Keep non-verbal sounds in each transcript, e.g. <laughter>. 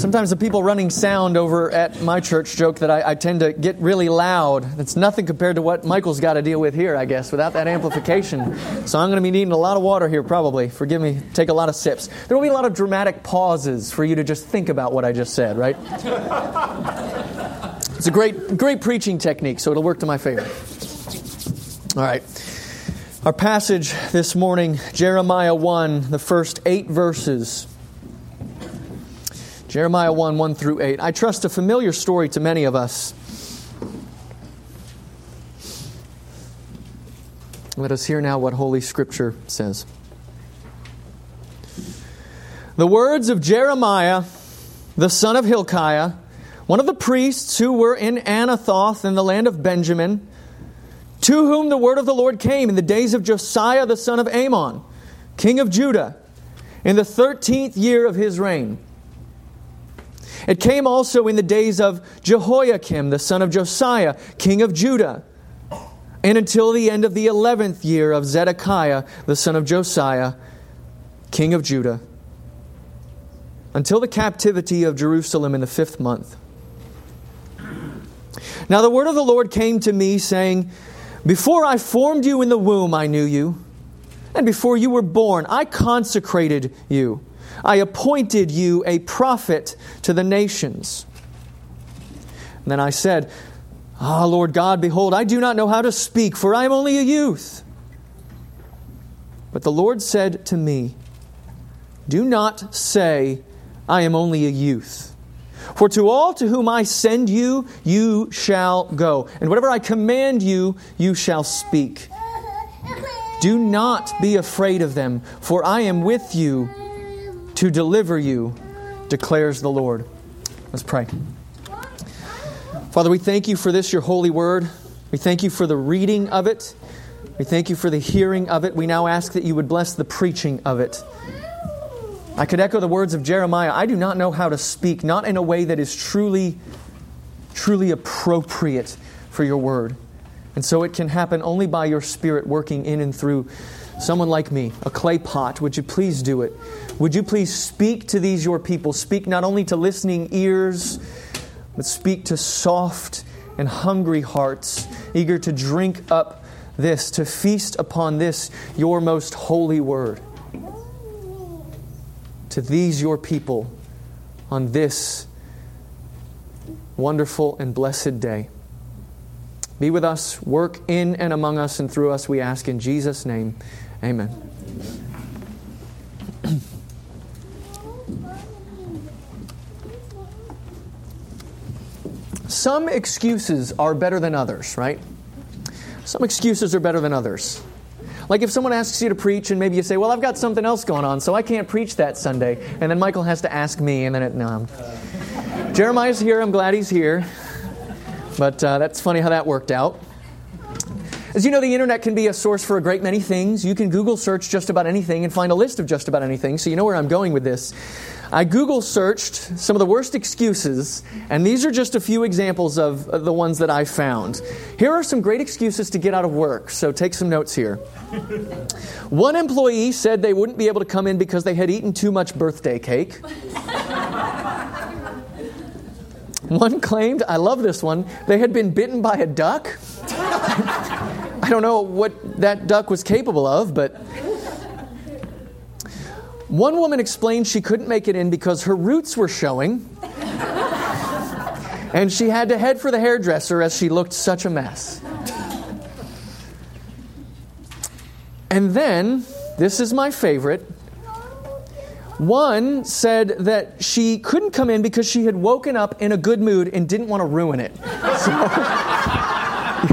Sometimes the people running sound over at my church joke that I, I, tend to get really loud. It's nothing compared to what Michael's got to deal with here, I guess, without that amplification. So I'm going to be needing a lot of water here, probably. Forgive me, take a lot of sips. There will be a lot of dramatic pauses for you to just think about what I just said, right? It's a great, great preaching technique, so it'll work to my favor. All right. Our passage this morning, Jeremiah 1, the first eight verses. Jeremiah 1 1 through 8. I trust a familiar story to many of us. Let us hear now what Holy Scripture says. The words of Jeremiah, the son of Hilkiah, one of the priests who were in Anathoth in the land of Benjamin, to whom the word of the Lord came in the days of Josiah the son of Amon, king of Judah, in the thirteenth year of his reign. It came also in the days of Jehoiakim, the son of Josiah, king of Judah, and until the end of the eleventh year of Zedekiah, the son of Josiah, king of Judah, until the captivity of Jerusalem in the fifth month. Now the word of the Lord came to me, saying, Before I formed you in the womb, I knew you, and before you were born, I consecrated you. I appointed you a prophet to the nations. And then I said, Ah, Lord God, behold, I do not know how to speak, for I am only a youth. But the Lord said to me, Do not say, I am only a youth. For to all to whom I send you, you shall go. And whatever I command you, you shall speak. Do not be afraid of them, for I am with you to deliver you, declares the Lord. Let's pray. Father, we thank you for this, your holy word. We thank you for the reading of it. We thank you for the hearing of it. We now ask that you would bless the preaching of it. I could echo the words of Jeremiah I do not know how to speak, not in a way that is truly, truly appropriate for your word. And so it can happen only by your Spirit working in and through someone like me, a clay pot, would you please do it? Would you please speak to these your people? Speak not only to listening ears, but speak to soft and hungry hearts, eager to drink up this, to feast upon this, your most holy word. To these your people on this wonderful and blessed day. Be with us, work in and among us and through us, we ask in Jesus' name. Amen. Some excuses are better than others, right? Some excuses are better than others. Like if someone asks you to preach and maybe you say, Well, I've got something else going on, so I can't preach that Sunday. And then Michael has to ask me, and then it, no. Jeremiah's here. I'm glad he's here. But uh, that's funny how that worked out. As you know, the internet can be a source for a great many things. You can Google search just about anything and find a list of just about anything, so you know where I'm going with this. I Google searched some of the worst excuses, and these are just a few examples of the ones that I found. Here are some great excuses to get out of work, so take some notes here. <laughs> One employee said they wouldn't be able to come in because they had eaten too much birthday cake. <laughs> One claimed, I love this one, they had been bitten by a duck. <laughs> I don't know what that duck was capable of, but. One woman explained she couldn't make it in because her roots were showing, and she had to head for the hairdresser as she looked such a mess. And then, this is my favorite. One said that she couldn't come in because she had woken up in a good mood and didn't want to ruin it. <laughs> So,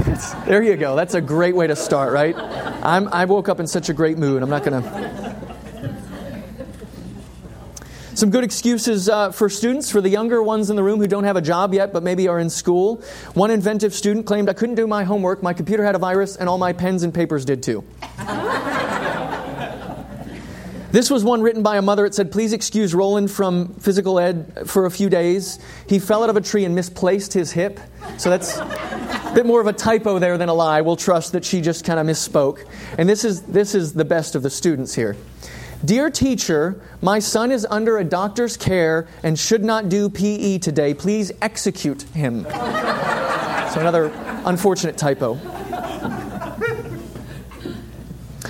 yes, there you go. That's a great way to start, right? I'm, I woke up in such a great mood. I'm not going to. Some good excuses uh, for students, for the younger ones in the room who don't have a job yet but maybe are in school. One inventive student claimed, I couldn't do my homework, my computer had a virus, and all my pens and papers did too. This was one written by a mother. It said, Please excuse Roland from physical ed for a few days. He fell out of a tree and misplaced his hip. So that's a bit more of a typo there than a lie. We'll trust that she just kind of misspoke. And this is, this is the best of the students here. Dear teacher, my son is under a doctor's care and should not do PE today. Please execute him. so, another unfortunate typo.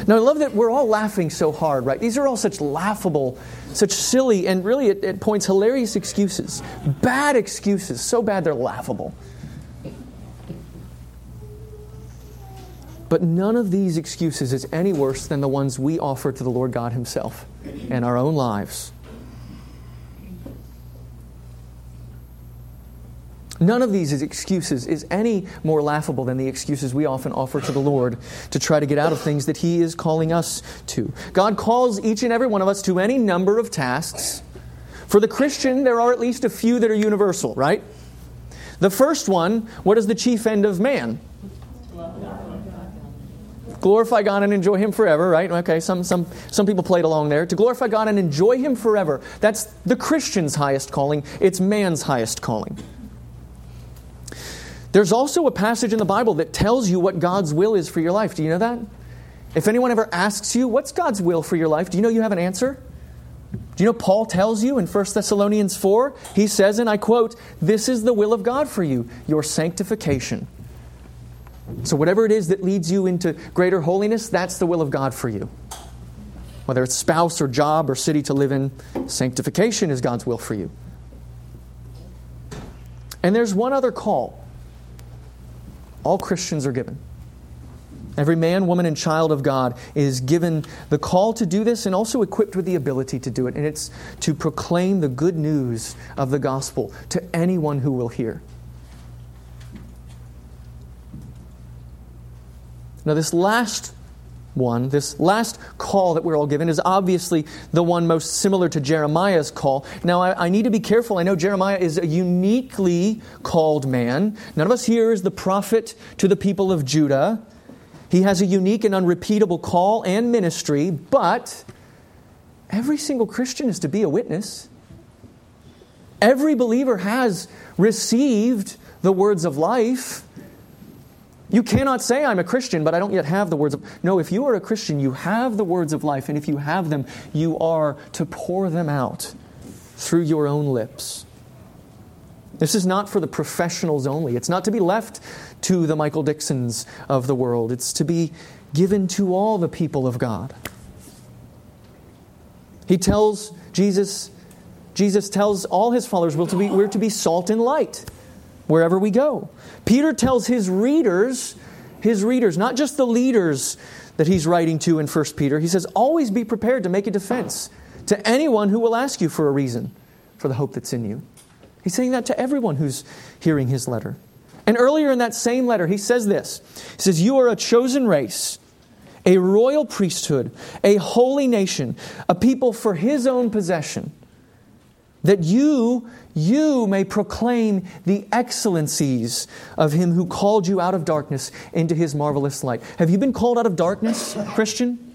Now, I love that we're all laughing so hard, right? These are all such laughable, such silly, and really at, at points hilarious excuses. Bad excuses, so bad they're laughable. But none of these excuses is any worse than the ones we offer to the Lord God Himself in our own lives. None of these excuses is any more laughable than the excuses we often offer to the Lord to try to get out of things that He is calling us to. God calls each and every one of us to any number of tasks. For the Christian, there are at least a few that are universal, right? The first one what is the chief end of man? glorify God and enjoy Him forever, right? Okay, some, some, some people played along there. To glorify God and enjoy Him forever. That's the Christian's highest calling, it's man's highest calling. There's also a passage in the Bible that tells you what God's will is for your life. Do you know that? If anyone ever asks you, What's God's will for your life? Do you know you have an answer? Do you know Paul tells you in 1 Thessalonians 4? He says, and I quote, This is the will of God for you, your sanctification so, whatever it is that leads you into greater holiness, that's the will of God for you. Whether it's spouse or job or city to live in, sanctification is God's will for you. And there's one other call all Christians are given. Every man, woman, and child of God is given the call to do this and also equipped with the ability to do it. And it's to proclaim the good news of the gospel to anyone who will hear. Now, this last one, this last call that we're all given, is obviously the one most similar to Jeremiah's call. Now, I, I, need to be careful. I know Jeremiah is a uniquely called man. None of us here is the prophet to the people of Judah. He has a unique and unrepeatable call and ministry, but every single Christian is to be a witness. Every believer has received the words of life. You cannot say, I'm a Christian, but I don't yet have the words of. No, if you are a Christian, you have the words of life, and if you have them, you are to pour them out through your own lips. This is not for the professionals only. It's not to be left to the Michael Dixons of the world. It's to be given to all the people of God. He tells Jesus, Jesus tells all his followers we're to be, we're to be salt and light wherever we go. Peter tells his readers, his readers, not just the leaders that he's writing to in 1 Peter, he says, always be prepared to make a defense to anyone who will ask you for a reason for the hope that's in you. He's saying that to everyone who's hearing his letter. And earlier in that same letter, he says this He says, You are a chosen race, a royal priesthood, a holy nation, a people for his own possession that you you may proclaim the excellencies of him who called you out of darkness into his marvelous light. Have you been called out of darkness, Christian?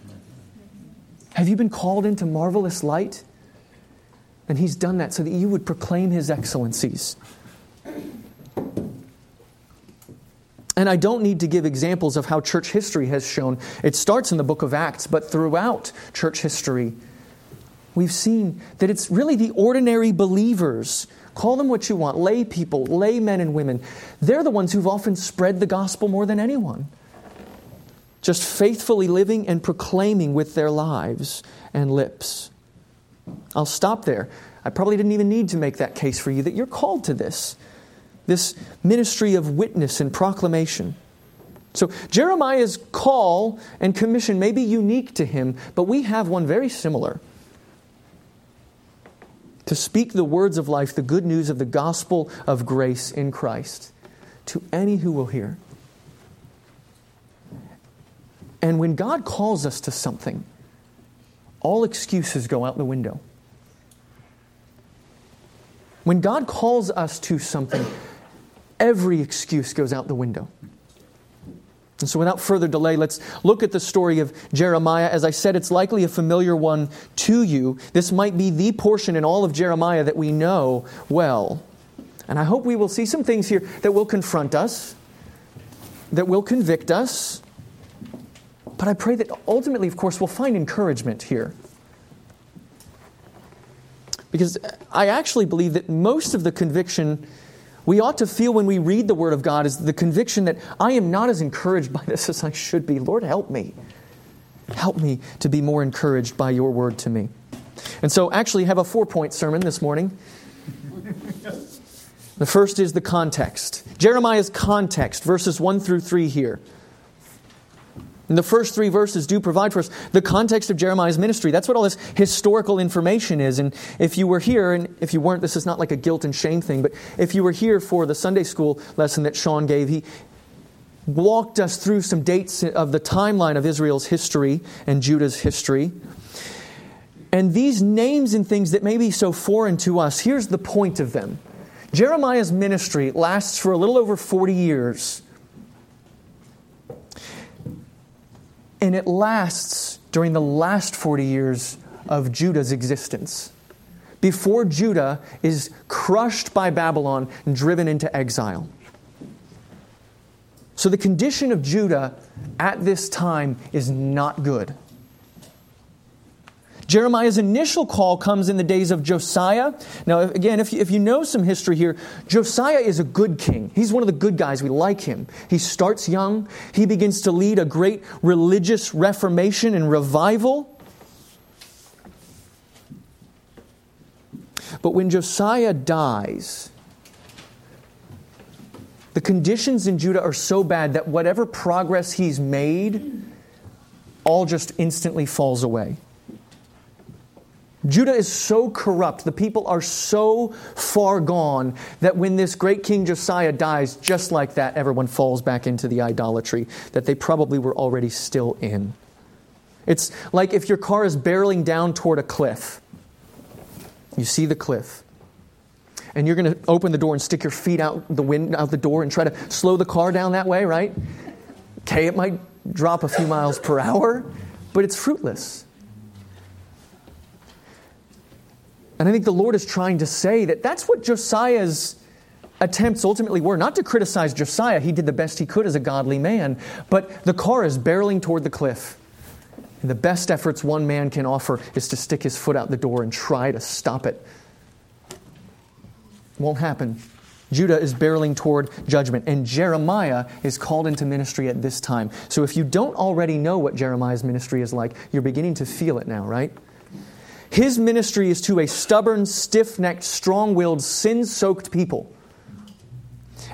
Have you been called into marvelous light? And he's done that so that you would proclaim his excellencies. And I don't need to give examples of how church history has shown. It starts in the book of Acts, but throughout church history, we've seen that it's really the ordinary believers. Call them what you want, lay people, lay men and women. They're the ones who've often spread the gospel more than anyone. Just faithfully living and proclaiming with their lives and lips. I'll stop there. I probably didn't even need to make that case for you that you're called to this this ministry of witness and proclamation. So, Jeremiah's call and commission may be unique to him, but we have one very similar to speak the words of life, the good news of the gospel of grace in Christ to any who will hear. And when God calls us to something, all excuses go out the window. When God calls us to something, every excuse goes out the window. And so, without further delay, let's look at the story of Jeremiah. As I said, it's likely a familiar one to you. This might be the portion in all of Jeremiah that we know well. And I hope we will see some things here that will confront us, that will convict us. But I pray that ultimately, of course, we'll find encouragement here. Because I actually believe that most of the conviction we ought to feel when we read the Word of God is the conviction that I am not as encouraged by this <laughs> as I should be. Lord, help me. Help me to be more encouraged by your Word to me. And so, actually, have a four point sermon this morning. The first is the context. Jeremiah's context, verses 1 through 3 here. And the first three verses do provide for us the context of Jeremiah's ministry. That's what all this historical information is. And if you were here, and if you weren't, this is not like a guilt and shame thing, but if you were here for the Sunday school lesson that Sean gave, he walked us through some dates of the timeline of Israel's history and Judah's history. And these names and things that may be so foreign to us, here's the point of them. Jeremiah's ministry lasts for a little over 40 years. And it lasts during the last 40 years of Judah's existence. Before Judah is crushed by Babylon and driven into exile. So the condition of Judah at this time is not good. Jeremiah's initial call comes in the days of Josiah. Now, again, if you, if you know some history here, Josiah is a good king. He's one of the good guys. We like him. He starts young, he begins to lead a great religious reformation and revival. But when Josiah dies, the conditions in Judah are so bad that whatever progress he's made all just instantly falls away. Judah is so corrupt, the people are so far gone that when this great king Josiah dies, just like that, everyone falls back into the idolatry that they probably were already still in. It's like if your car is barreling down toward a cliff. You see the cliff. And you're going to open the door and stick your feet out the wind out the door and try to slow the car down that way, right? Okay, it might drop a few miles per hour, but it's fruitless. And I think the Lord is trying to say that that's what Josiah's attempts ultimately were. Not to criticize Josiah, he did the best he could as a godly man, but the car is barreling toward the cliff. And the best efforts one man can offer is to stick his foot out the door and try to stop it. Won't happen. Judah is barreling toward judgment, and Jeremiah is called into ministry at this time. So if you don't already know what Jeremiah's ministry is like, you're beginning to feel it now, right? His ministry is to a stubborn, stiff necked, strong willed, sin soaked people.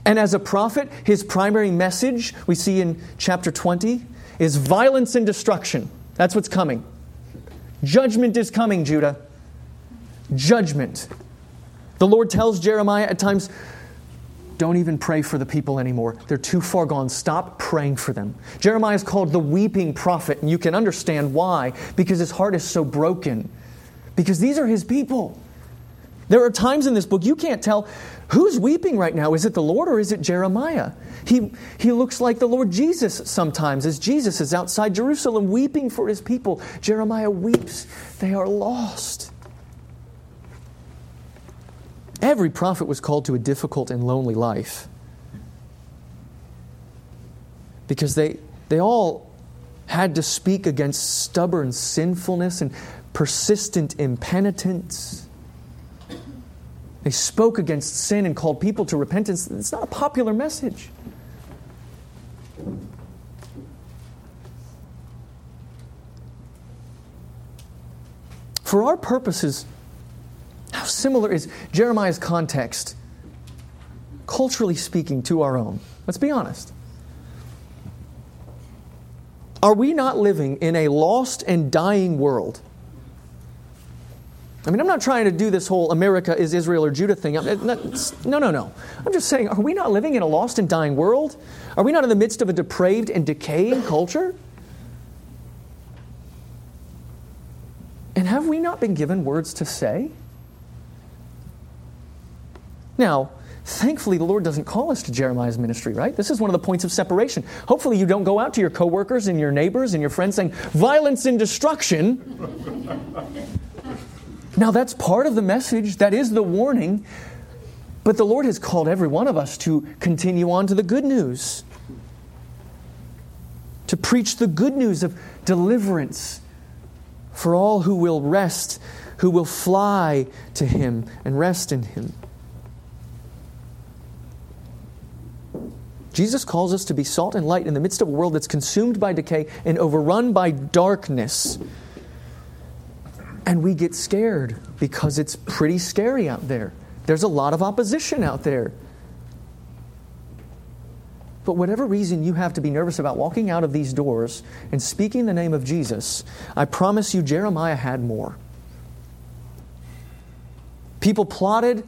And as a prophet, his primary message, we see in chapter 20, is violence and destruction. That's what's coming. Judgment is coming, Judah. Judgment. The Lord tells Jeremiah at times, don't even pray for the people anymore. They're too far gone. Stop praying for them. Jeremiah is called the weeping prophet, and you can understand why, because his heart is so broken because these are his people. There are times in this book you can't tell who's weeping right now. Is it the Lord or is it Jeremiah? He, he looks like the Lord Jesus sometimes, as Jesus is outside Jerusalem weeping for his people. Jeremiah weeps, they are lost. Every prophet was called to a difficult and lonely life because they, they all had to speak against stubborn sinfulness and persistent impenitence. They spoke against sin and called people to repentance. It's not a popular message. For our purposes, how similar is Jeremiah's context, culturally speaking, to our own? Let's be honest. Are we not living in a lost and dying world I mean, I'm not trying to do this whole America is Israel or Judah thing. No, no, no. I'm just saying, are we not living in a lost and dying world? Are we not in the midst of a depraved and decaying culture? And have we not been given words to say? Now, thankfully, the Lord doesn't call us to Jeremiah's ministry, right? This is one of the points of separation. Hopefully, you don't go out to your coworkers and your neighbors and your friends saying, violence and destruction. Now, that's part of the message, that is the warning. But the Lord has called every one of us to continue on to the good news, to preach the good news of deliverance for all who will rest who will fly to him and rest in him. Jesus calls us to be salt and light in the midst of a world that's consumed by decay and overrun by darkness. And we get scared because it's pretty scary out there. There's a lot of opposition out there. But whatever reason you have to be nervous about walking out of these doors and speaking the name of Jesus, I promise you, Jeremiah had more. People plotted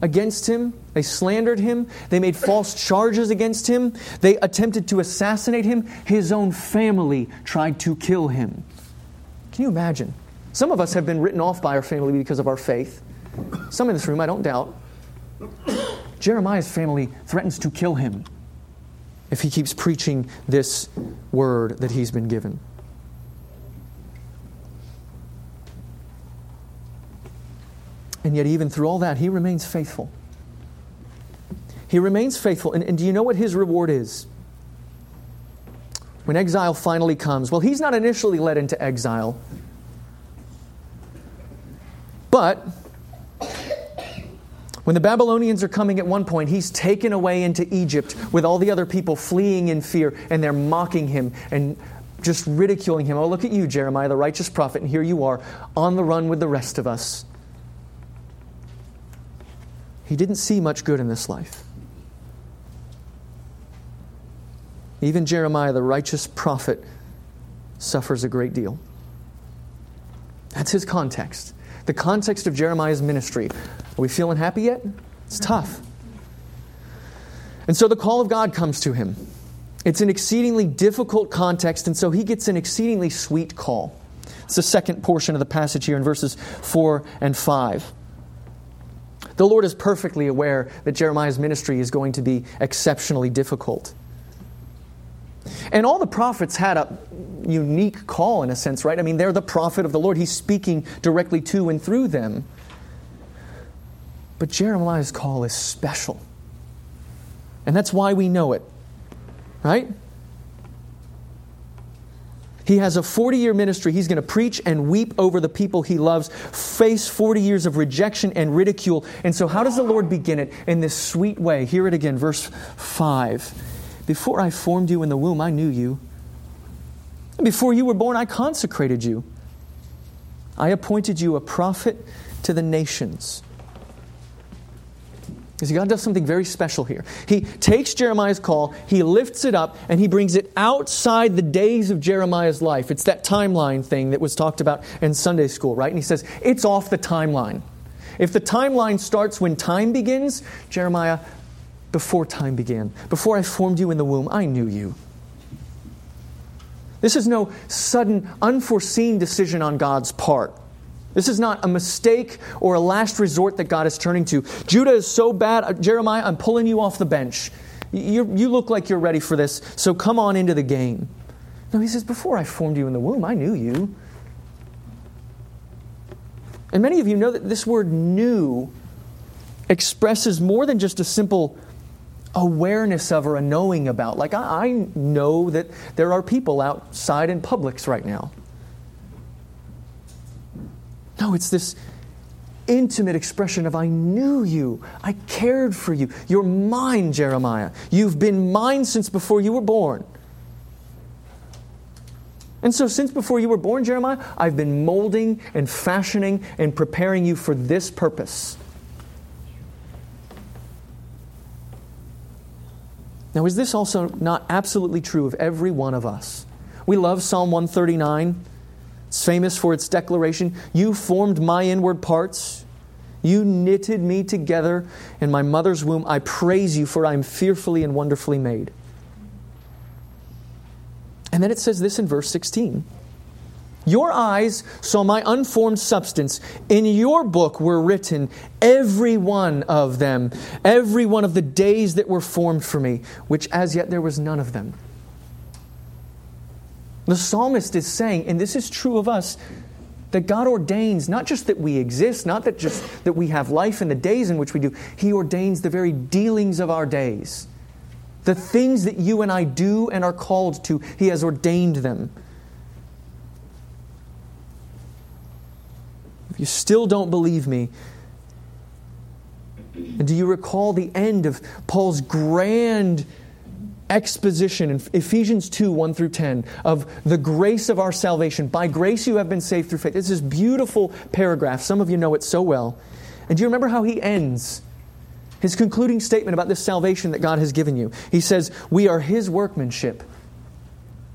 against him, they slandered him, they made false charges against him, they attempted to assassinate him. His own family tried to kill him. Can you imagine? Some of us have been written off by our family because of our faith. Some in this room, I don't doubt. Jeremiah's family threatens to kill him if he keeps preaching this word that he's been given. And yet, even through all that, he remains faithful. He remains faithful. And, and, do you know what his reward is? When exile finally comes, well, he's not initially led into exile. But when the Babylonians are coming at one point, he's taken away into Egypt with all the other people fleeing in fear, and they're mocking him and just ridiculing him. Oh, look at you, Jeremiah, the righteous prophet, and here you are on the run with the rest of us. He didn't see much good in this life. Even Jeremiah, the righteous prophet, suffers a great deal. That's his context the context of Jeremiah's ministry. Are we feeling happy yet? It's tough. And so the call of God comes to him. It's an exceedingly difficult context, and so he gets an exceedingly sweet call. It's the second portion of the passage here in verses 4 and 5. The Lord is perfectly aware that Jeremiah's ministry is going to be exceptionally difficult. And all the prophets had a unique call in a sense, right? I mean, they're the prophet of the Lord. He's speaking directly to and through them. But Jeremiah's call is special. And that's why we know it, right? He has a 40 year ministry. He's going to preach and weep over the people he loves, face 40 years of rejection and ridicule. And so, how does the Lord begin it? In this sweet way. Hear it again, verse 5. Before I formed you in the womb, I knew you. Before you were born, I consecrated you. I appointed you a prophet to the nations. Because God does something very special here. He takes Jeremiah's call, he lifts it up, and he brings it outside the days of Jeremiah's life. It's that timeline thing that was talked about in Sunday school, right? And he says, it's off the timeline. If the timeline starts when time begins, Jeremiah, before time began. Before I formed you in the womb, I knew you. This is no sudden, unforeseen decision on God's part. This is not a mistake or a last resort that God is turning to. Judah is so bad. Uh, Jeremiah, I'm pulling you off the bench. You, you look like you're ready for this, so come on into the game. No, he says, Before I formed you in the womb, I knew you. And many of you know that this word knew expresses more than just a simple awareness of or a knowing about. Like, I, I know that there are people outside in Publix right now. No, it's this intimate expression of I knew you. I cared for you. You're mine, Jeremiah. You've been mine since before you were born. And so, since before you were born, Jeremiah, I've been molding and fashioning and preparing you for this purpose. Now, is this also not absolutely true of every one of us? We love Psalm 139. It's famous for its declaration You formed my inward parts. You knitted me together in my mother's womb. I praise you, for I am fearfully and wonderfully made. And then it says this in verse 16 your eyes saw my unformed substance. In your book were written every one of them, every one of the days that were formed for me, which as yet there was none of them. The psalmist is saying, and this is true of us, that God ordains not just that we exist, not that just that we have life in the days in which we do, He ordains the very dealings of our days. The things that you and I do and are called to, He has ordained them. You still don't believe me. And do you recall the end of Paul's grand exposition in Ephesians 2 1 through 10 of the grace of our salvation? By grace you have been saved through faith. This beautiful paragraph. Some of you know it so well. And do you remember how he ends? His concluding statement about this salvation that God has given you. He says, We are his workmanship,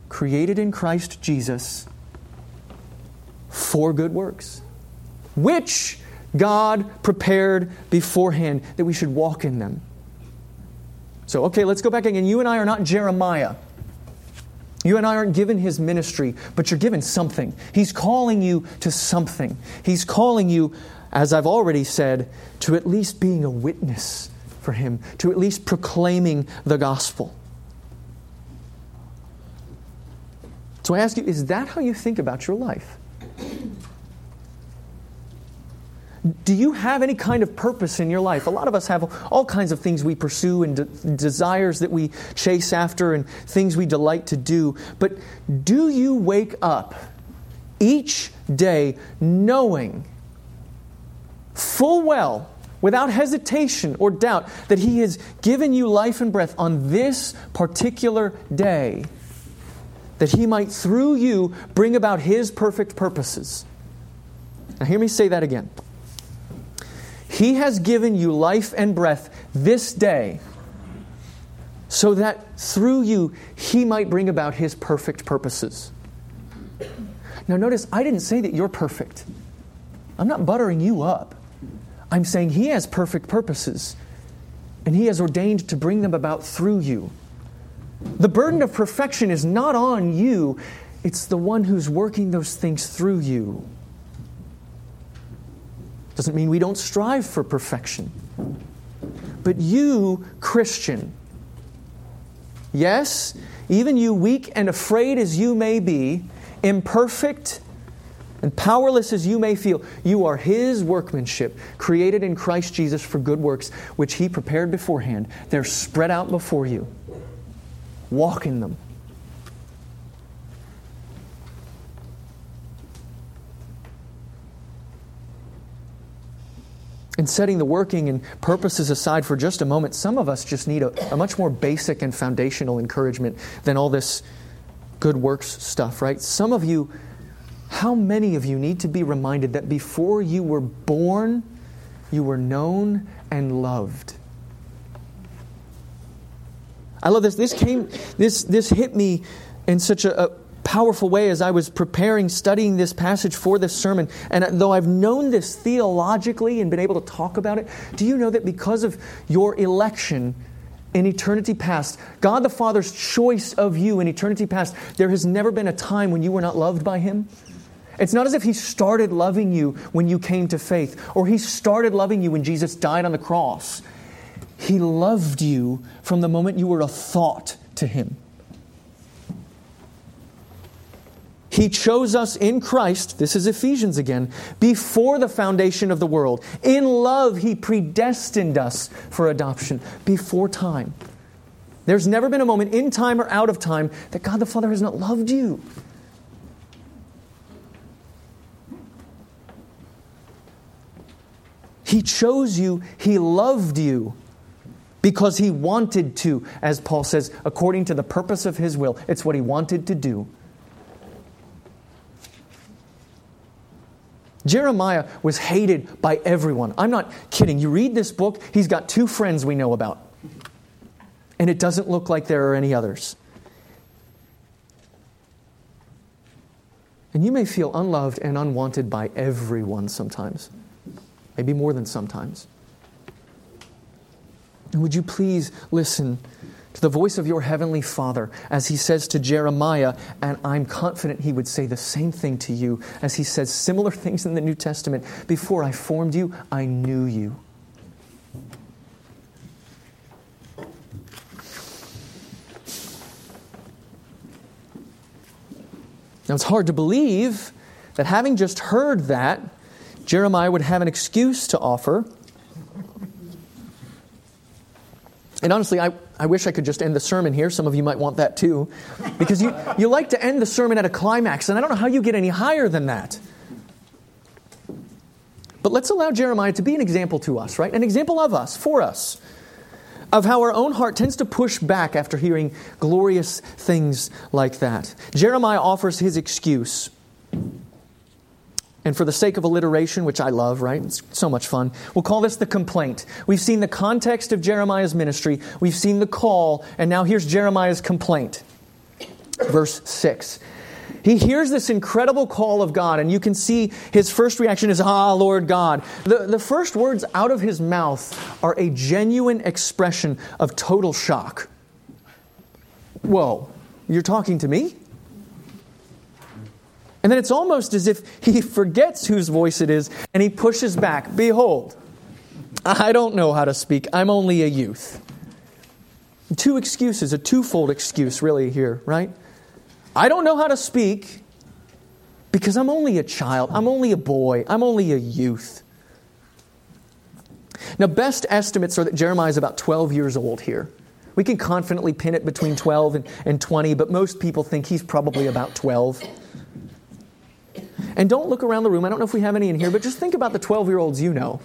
created in Christ Jesus for good works, which God prepared beforehand that we should walk in them. So, okay, let's go back again. You and I are not Jeremiah. You and I aren't given his ministry, but you're given something. He's calling you to something. He's calling you, as I've already said, to at least being a witness for him, to at least proclaiming the gospel. So I ask you, is that how you think about your life? Do you have any kind of purpose in your life? A lot of us have all kinds of things we pursue and de- desires that we chase after and things we delight to do. But do you wake up each day knowing full well, without hesitation or doubt, that He has given you life and breath on this particular day, that He might, through you, bring about His perfect purposes? Now, hear me say that again. He has given you life and breath this day so that through you He might bring about His perfect purposes. Now, notice, I didn't say that you're perfect. I'm not buttering you up. I'm saying He has perfect purposes, and He has ordained to bring them about through you. The burden of perfection is not on you, it's the one who's working those things through you. Doesn't mean we don't strive for perfection. But you, Christian, yes, even you, weak and afraid as you may be, imperfect and powerless as you may feel, you are His workmanship, created in Christ Jesus for good works, which He prepared beforehand. They're spread out before you. Walk in them. And setting the working and purposes aside for just a moment, some of us just need a, a, much more basic and foundational encouragement than all this good works stuff, right? Some of you, how many of you need to be reminded that before you were born, you were known and loved? I love this. This came, this, this hit me in such a, a powerful way as I was preparing, studying this passage for this sermon. And though I've known this theologically and been able to talk about it, do you know that because of your election in eternity past, God the Father's choice of you in eternity past, there has never been a time when you were not loved by Him? It's not as if He started loving you when you came to faith, or He started loving you when Jesus died on the cross. He loved you from the moment you were a thought to Him. He chose us in Christ, this is Ephesians again, before the foundation of the world. In love, He predestined us for adoption before time. There's never been a moment in time or out of time that God the Father has not loved you. He chose you, He loved you because He wanted to, as Paul says, according to the purpose of His will. It's what He wanted to do. Jeremiah was hated by everyone. I'm not kidding. You read this book, he's got two friends we know about. And it doesn't look like there are any others. And you may feel unloved and unwanted by everyone sometimes, maybe more than sometimes. And would you please listen to the voice of your heavenly Father as he says to Jeremiah, and I'm confident he would say the same thing to you as he says similar <laughs> things in the New Testament. Before I formed you, I knew you. Now, it's hard to believe that having just heard that, Jeremiah would have an excuse to offer. And honestly, I, I wish I could just end the sermon here. Some of you might want that too. Because you, you like to end the sermon at a climax, and I don't know how you get any higher than that. But let's allow Jeremiah to be an example to us, right? An example of us, for us, of how our own heart tends to push back after hearing glorious things like that. Jeremiah offers his excuse. And for the sake of alliteration, which I love, right? It's so much fun, we'll call this the complaint. We've seen the context of Jeremiah's ministry, we've seen the call, and now here's Jeremiah's complaint. Verse 6. He hears this incredible call of God, and you can see his first reaction is, Ah, Lord God. The, the first words out of his mouth are a genuine expression of total shock. Whoa, you're talking to me? And then it's almost as if he forgets whose voice it is and he pushes back. Behold, I don't know how to speak. I'm only a youth. Two excuses, a twofold excuse, really, here, right? I don't know how to speak because I'm only a child. I'm only a boy. I'm only a youth. Now, best estimates are that Jeremiah is about 12 years old here. We can confidently pin it between 12 and, and 20, but most people think he's probably about 12. And don't look around the room. I don't know if we have any in here, but just think about the 12 year olds you know.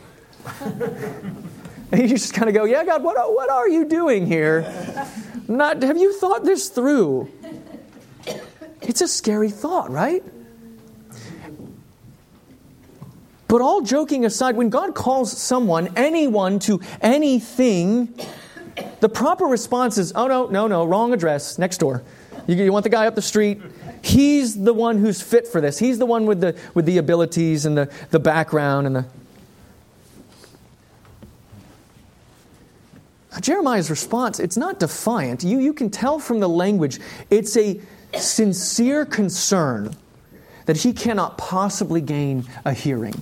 and you just kind of go, Yeah, God, what, what are you doing here? Not, have you thought this through? It's a scary thought, right? But all joking aside, when God calls someone, anyone, to anything, the proper response is, oh, no, no, no, wrong address, next door. You, you want the guy up the street? He's the one who's fit for this. He's the one with the, with the abilities and the, the background and the. Jeremiah's response, it's not defiant. You, you can tell from the language, it's a sincere concern that he cannot possibly gain a hearing.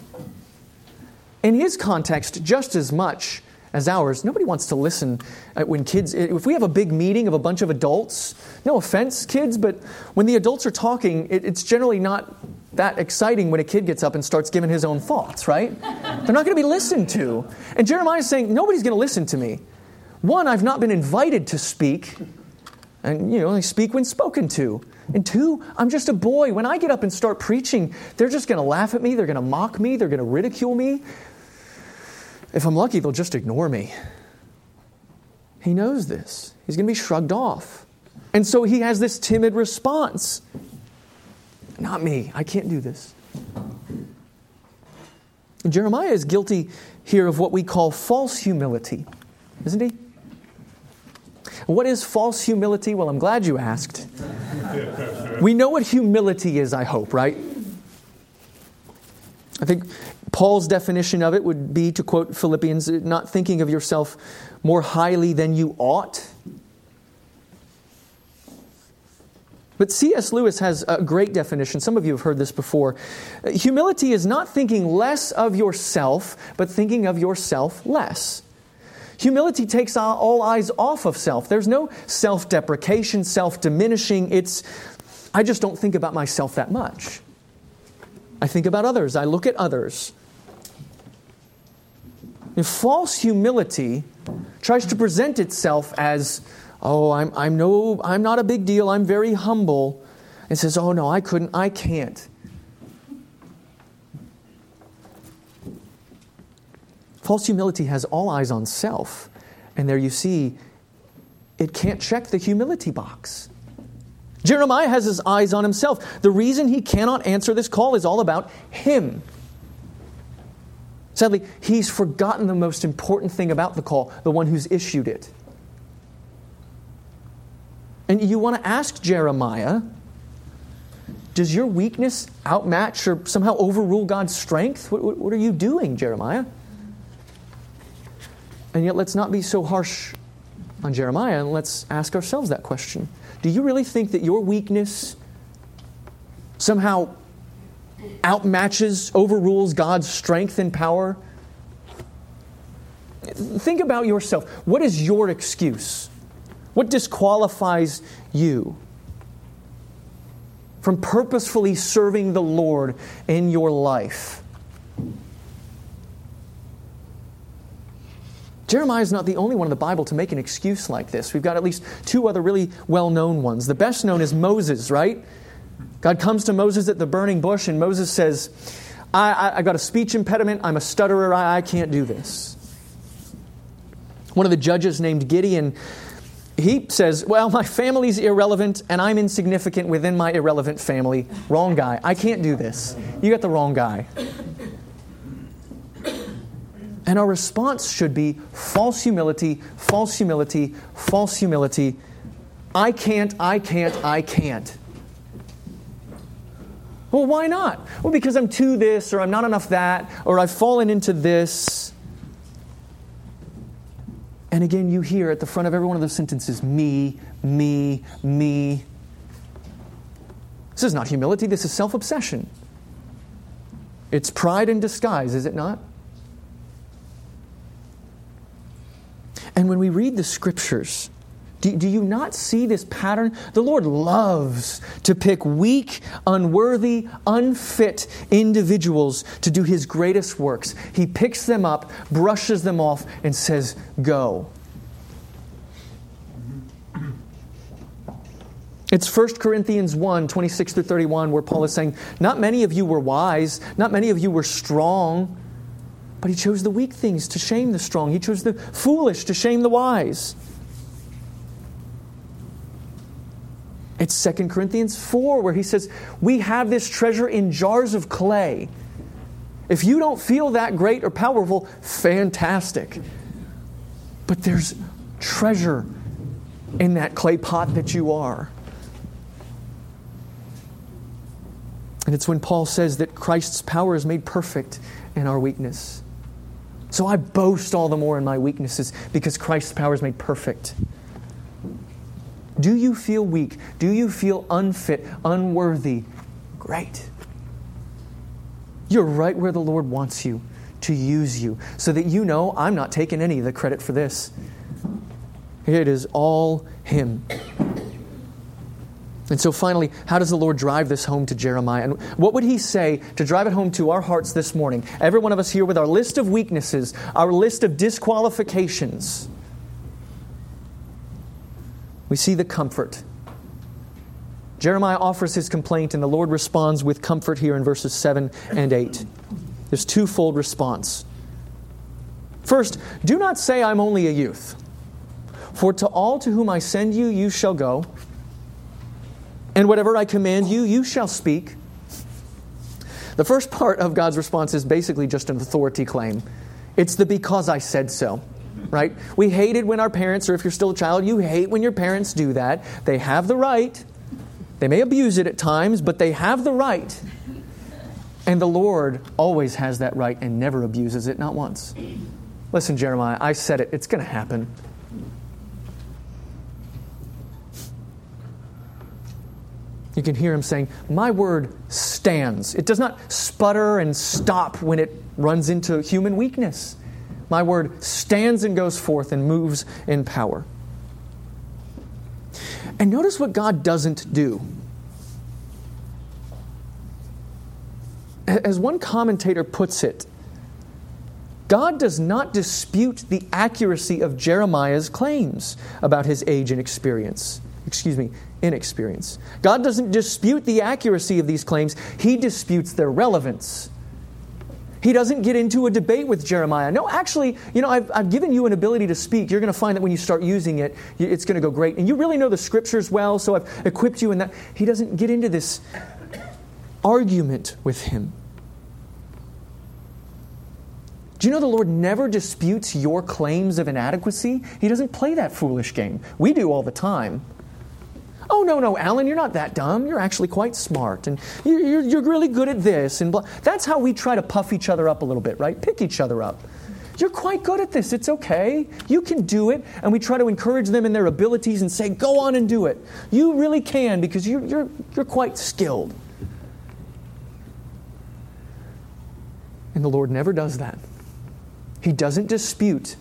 In his context, just as much, as ours, nobody wants to listen uh, when kids, if we have a big meeting of a bunch of adults, no offense, kids, but when the adults are talking, it's generally not that exciting when a kid gets up and starts giving his own thoughts, right? <laughs> They're not going to be listened to. And Jeremiah is saying, nobody's going to listen to me. One, I've not been invited to speak, and, you know, I speak when spoken to. And two, I'm just a boy. When I get up and start preaching, they're just going to laugh at me, they're going to mock me, they're going to ridicule me. If I'm lucky, they'll just ignore me. He knows this. He's going to be shrugged off. And so he has this timid response Not me. I can't do this. Jeremiah is guilty here of what we call false humility, isn't he? What is false humility? Well, I'm glad you asked. we know what humility is, I hope, right? I think Paul's definition of it would be to quote Philippians, not thinking of yourself more highly than you ought. But C.S. Lewis has a great definition. Some of you have heard this before. Humility is not thinking less of yourself, but thinking of yourself less. Humility takes all eyes off of self. There's no self deprecation, self diminishing. It's, I just don't think about myself that much. I think about others, I look at others. And false humility tries to present itself as, oh, I'm, I'm, no, I'm not a big deal, I'm very humble. And says, oh, no, I couldn't, I can't. False humility has all eyes on self. And there you see, it can't check the humility box. Jeremiah has his eyes on himself. The reason he cannot answer this call is all about him. Sadly, he's forgotten the most important thing about the call, the one who's issued it. And you want to ask Jeremiah, does your weakness outmatch or somehow overrule God's strength? What, what, are you doing, Jeremiah? And yet, let's not be so harsh on Jeremiah and let's ask ourselves that question. Do you really think that your weakness somehow outmatches, overrules God's strength and power? Think about yourself. What is your excuse? What disqualifies you from purposefully serving the Lord in your life? Jeremiah is not the only one in the Bible to make an excuse like this. We've got at least two other really well known ones. The best known is Moses, right? God comes to Moses at the burning bush, and Moses says, I, I, I got a speech impediment. I'm a stutterer. I, I can't do this. One of the judges named Gideon, he says, Well, my family's irrelevant and I'm insignificant within my irrelevant family. Wrong guy. I can't do this. You got the wrong guy. And our response should be false humility, false humility, false humility. I can't, I can't, I can't. Well, why not? Well, because I'm too this, or I'm not enough that, or I've fallen into this. And again, you hear at the front of every one of those sentences me, me, me. This is not humility, this is self obsession. It's pride in disguise, is it not? And when we read the scriptures, do, do, you not see this pattern? The Lord loves to pick weak, unworthy, unfit individuals to do His greatest works. He picks them up, brushes them off, and says, Go. It's 1 Corinthians 1 26 through 31, where Paul is saying, Not many of you were wise, not many of you were strong, but he chose the weak things to shame the strong, he chose the foolish to shame the wise. It's 2 Corinthians 4 where he says, We have this treasure in jars of clay. If you don't feel that great or powerful, fantastic. But there's treasure in that clay pot that you are. And it's when Paul says that Christ's power is made perfect in our weakness. So I boast all the more in my weaknesses because Christ's power is made perfect. Do you feel weak? Do you feel unfit, unworthy? Great. You're right where the Lord wants you to use you so that you know I'm not taking any of the credit for this. It is all Him. And so finally, how does the Lord drive this home to Jeremiah? And what would he say to drive it home to our hearts this morning? Every one of us here with our list of weaknesses, our list of disqualifications we see the comfort. Jeremiah offers his complaint, and the Lord responds with comfort here in verses 7 and 8. There's twofold response. First, do not say, I'm only a youth. For to all to whom I send you, you shall go, and whatever I command you, you shall speak. The first part of God's response is basically just an authority claim. It's the because I said so right? We hate it when our parents, or if you're still a child, you hate when your parents do that. They have the right. They may abuse it at times, but they have the right. And the Lord always has that right and never abuses it, not once. Listen, Jeremiah, I said it. It's going to happen. You can hear him saying, My word stands. It does not sputter and stop when it runs into human weakness. My word stands and goes forth and moves in power. And notice what God doesn't do. As one commentator puts it, God does not dispute the accuracy of Jeremiah's claims about his age and experience. Excuse me, inexperience. God doesn't dispute the accuracy of these claims, he disputes their relevance. He doesn't get into a debate with Jeremiah. No, actually, you know, I've, I've given you an ability to speak. You're going to find that when you start using it, it's going to go great. And you really know the scriptures well, so I've equipped you in that. He doesn't get into this argument with him. Do you know the Lord never disputes your claims of inadequacy? He doesn't play that foolish game. We do all the time. Oh, no, no, Alan, you're not that dumb. You're actually quite smart. And you're, you're really good at this. And blah. That's how we try to puff each other up a little bit, right? Pick each other up. You're quite good at this. It's okay. You can do it. And we try to encourage them in their abilities and say, go on and do it. You really can because you're, you're, you're quite skilled. And the Lord never does that. He doesn't dispute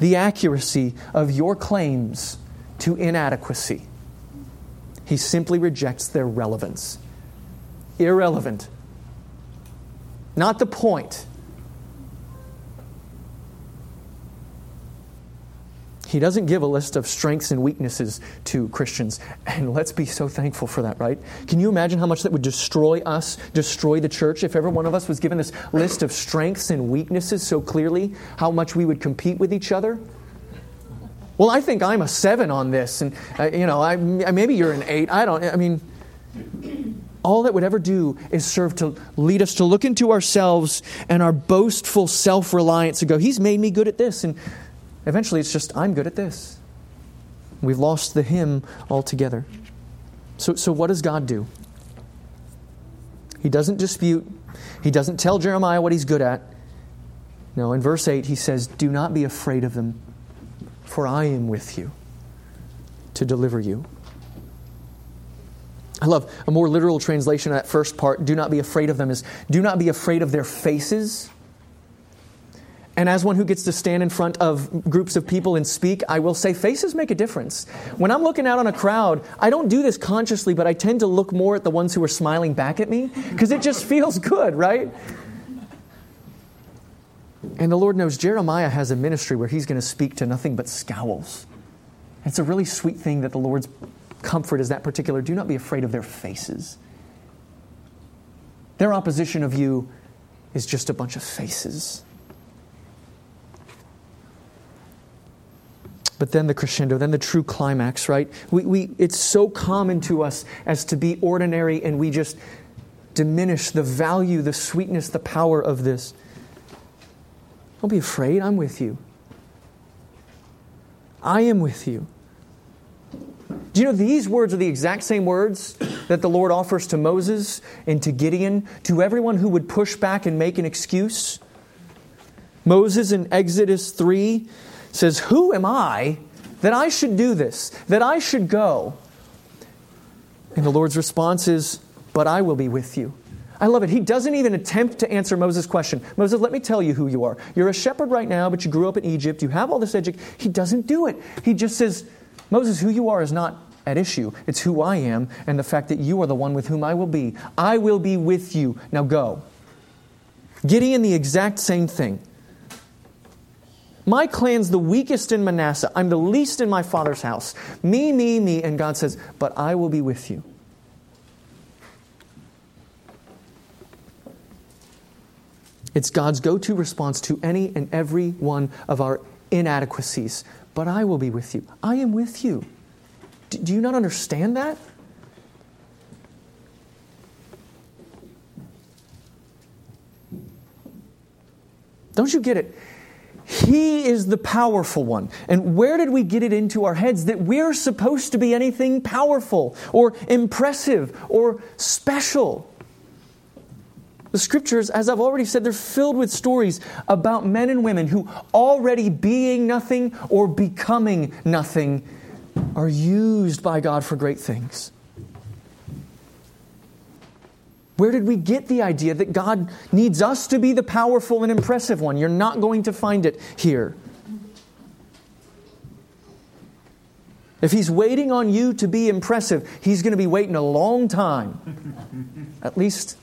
the accuracy of your claims to inadequacy. He simply rejects their relevance. Irrelevant. Not the point. He doesn't give a list of strengths and weaknesses to Christians. And let's be so thankful for that, right? Can you imagine how much that would destroy us, destroy the church, if every one of us was given this list of strengths and weaknesses so clearly, how much we would compete with each other? Well, I think I'm a seven on this, and uh, you know, I, maybe you're an eight. I don't. I mean, all that would ever do is serve to lead us to look into ourselves and our boastful self reliance and go, He's made me good at this. And eventually it's just, I'm good at this. We've lost the Him altogether. So, so what does God do? He doesn't dispute, He doesn't tell Jeremiah what he's good at. No, in verse 8, he says, Do not be afraid of them, for I am with you to deliver you. I love a more literal translation of that first part, do not be afraid of them, is do not be afraid of their faces. And as one who gets to stand in front of groups of people and speak, I will say faces make a difference. When I'm looking out on a crowd, I don't do this consciously, but I tend to look more at the ones who are smiling back at me because it just <laughs> feels good, right? And the Lord knows Jeremiah has a ministry where he's going to speak to nothing but scowls. It's a really sweet thing that the Lord's comfort is that particular do not be afraid of their faces. Their opposition of you is just a bunch of faces. But then the crescendo, then the true climax, right? We, we, it's so common to us as to be ordinary, and we just diminish the value, the sweetness, the power of this. Don't be afraid, I'm with you. I am with you. Do you know these words are the exact same words that the Lord offers to Moses and to Gideon, to everyone who would push back and make an excuse? Moses in Exodus 3 says, Who am I that I should do this, that I should go? And the Lord's response is, But I will be with you. I love it. He doesn't even attempt to answer Moses' question. Moses, let me tell you who you are. You're a shepherd right now, but you grew up in Egypt. You have all this education. He doesn't do it. He just says, Moses, who you are is not at issue. It's who I am and the fact that you are the one with whom I will be. I will be with you. Now go. Gideon, the exact same thing. My clan's the weakest in Manasseh. I'm the least in my father's house. Me, me, me. And God says, But I will be with you. It's God's go to response to any and every one of our inadequacies but I will be with you. I am with you. Do you not understand that? Don't you get it? He is the powerful one. And where did we get it into our heads that we're supposed to be anything powerful or impressive or special? The scriptures, as I've already said, they're filled with stories about men and women who, already being nothing or becoming nothing, are used by God for great things. Where did we get the idea that God needs us to be the powerful and impressive one? You're not going to find it here. If He's waiting on you to be impressive, He's going to be waiting a long time. <laughs> At least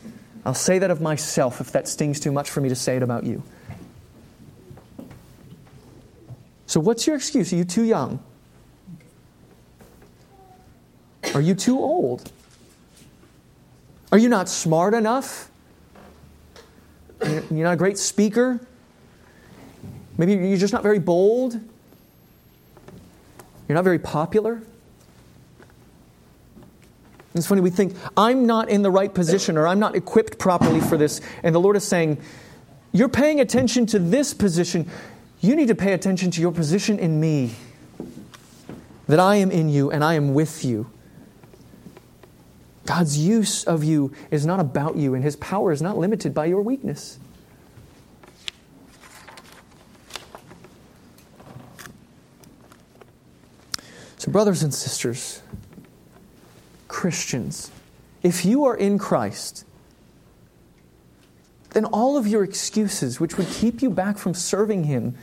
I'll say that of myself if that stings too much for me to say it about you. So, what's your excuse? Are you too young? Are you too old? Are you not smart enough? You're not a great speaker? Maybe you're just not very bold? You're not very popular? It's funny, we think, I'm not in the right position or I'm not equipped properly for this. And the Lord is saying, You're paying attention to this position. You need to pay attention to your position in me. That I am in you and I am with you. God's use of you is not about you, and His power is not limited by your weakness. So, brothers and sisters, Christians, if you are in Christ, then all of your excuses, which would keep you back from serving Him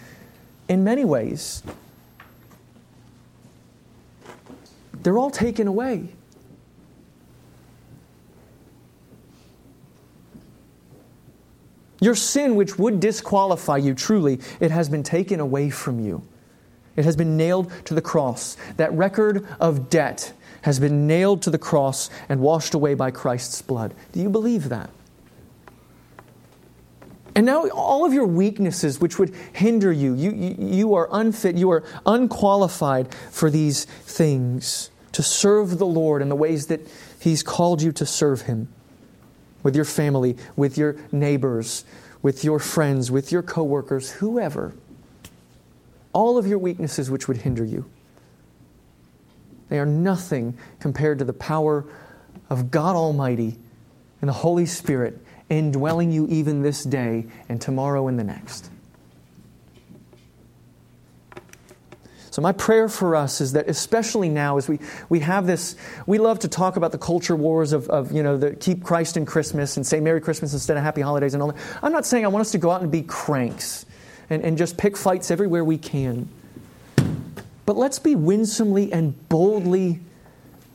in many ways, they're all taken away. Your sin, which would disqualify you truly, it has been taken away from you. It has been nailed to the cross. That record of debt has been nailed to the cross and washed away by Christ's blood. Do you believe that? And now, all of your weaknesses, which would hinder you, you, you, are unfit, you are unqualified for these things to serve the Lord in the ways that He's called you to serve Him with your family, with your neighbors, with your friends, with your coworkers, whoever. All of your weaknesses, which would hinder you. They are nothing compared to the power of God Almighty and the Holy Spirit indwelling you even this day and tomorrow and the next. So, my prayer for us is that, especially now, as we, we have this, we love to talk about the culture wars of, of you know, the keep Christ in Christmas and say Merry Christmas instead of Happy Holidays and all that. I'm not saying I want us to go out and be cranks and, and just pick fights everywhere we can. But let's be winsomely and boldly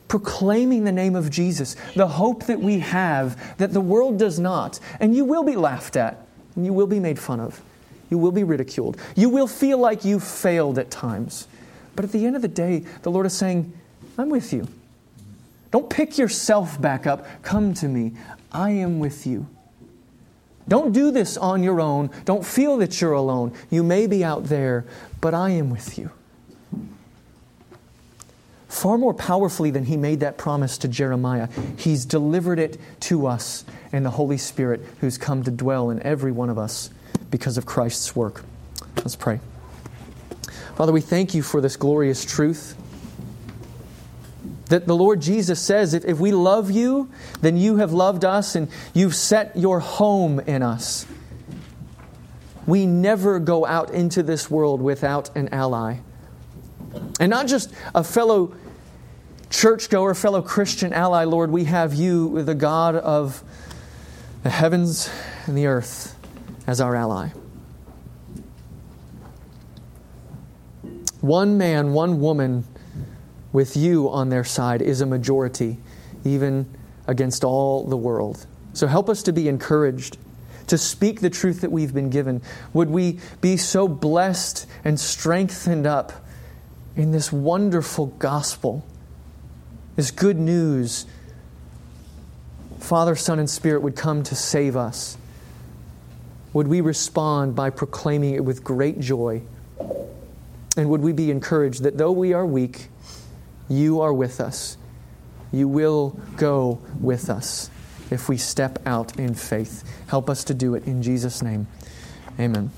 proclaiming the name of Jesus, the hope that we have that the world does not. And you will be laughed at, and you will be made fun of, you will be ridiculed, you will feel like you failed at times. But at the end of the day, the Lord is saying, I'm with you. Don't pick yourself back up. Come to me. I am with you. Don't do this on your own. Don't feel that you're alone. You may be out there, but I am with you far more powerfully than he made that promise to Jeremiah, he's delivered it to us in the Holy Spirit who's come to dwell in every one of us because of Christ's work. Let's pray. Father, we thank you for this glorious truth. That the Lord Jesus says, if, if we love you, then you have loved us and you've set your home in us. We never go out into this world without an ally. And not just a fellow churchgoer, fellow Christian ally, Lord, we have you, the God of the heavens and the earth, as our ally. One man, one woman with you on their side is a majority, even against all the world. So help us to be encouraged, to speak the truth that we've been given. Would we be so blessed and strengthened up in this wonderful gospel, this good news, Father, Son, and Spirit would come to save us. Would we respond by proclaiming it with great joy? And would we be encouraged that though we are weak, you are with us? You will go with us if we step out in faith. Help us to do it in Jesus' name. Amen.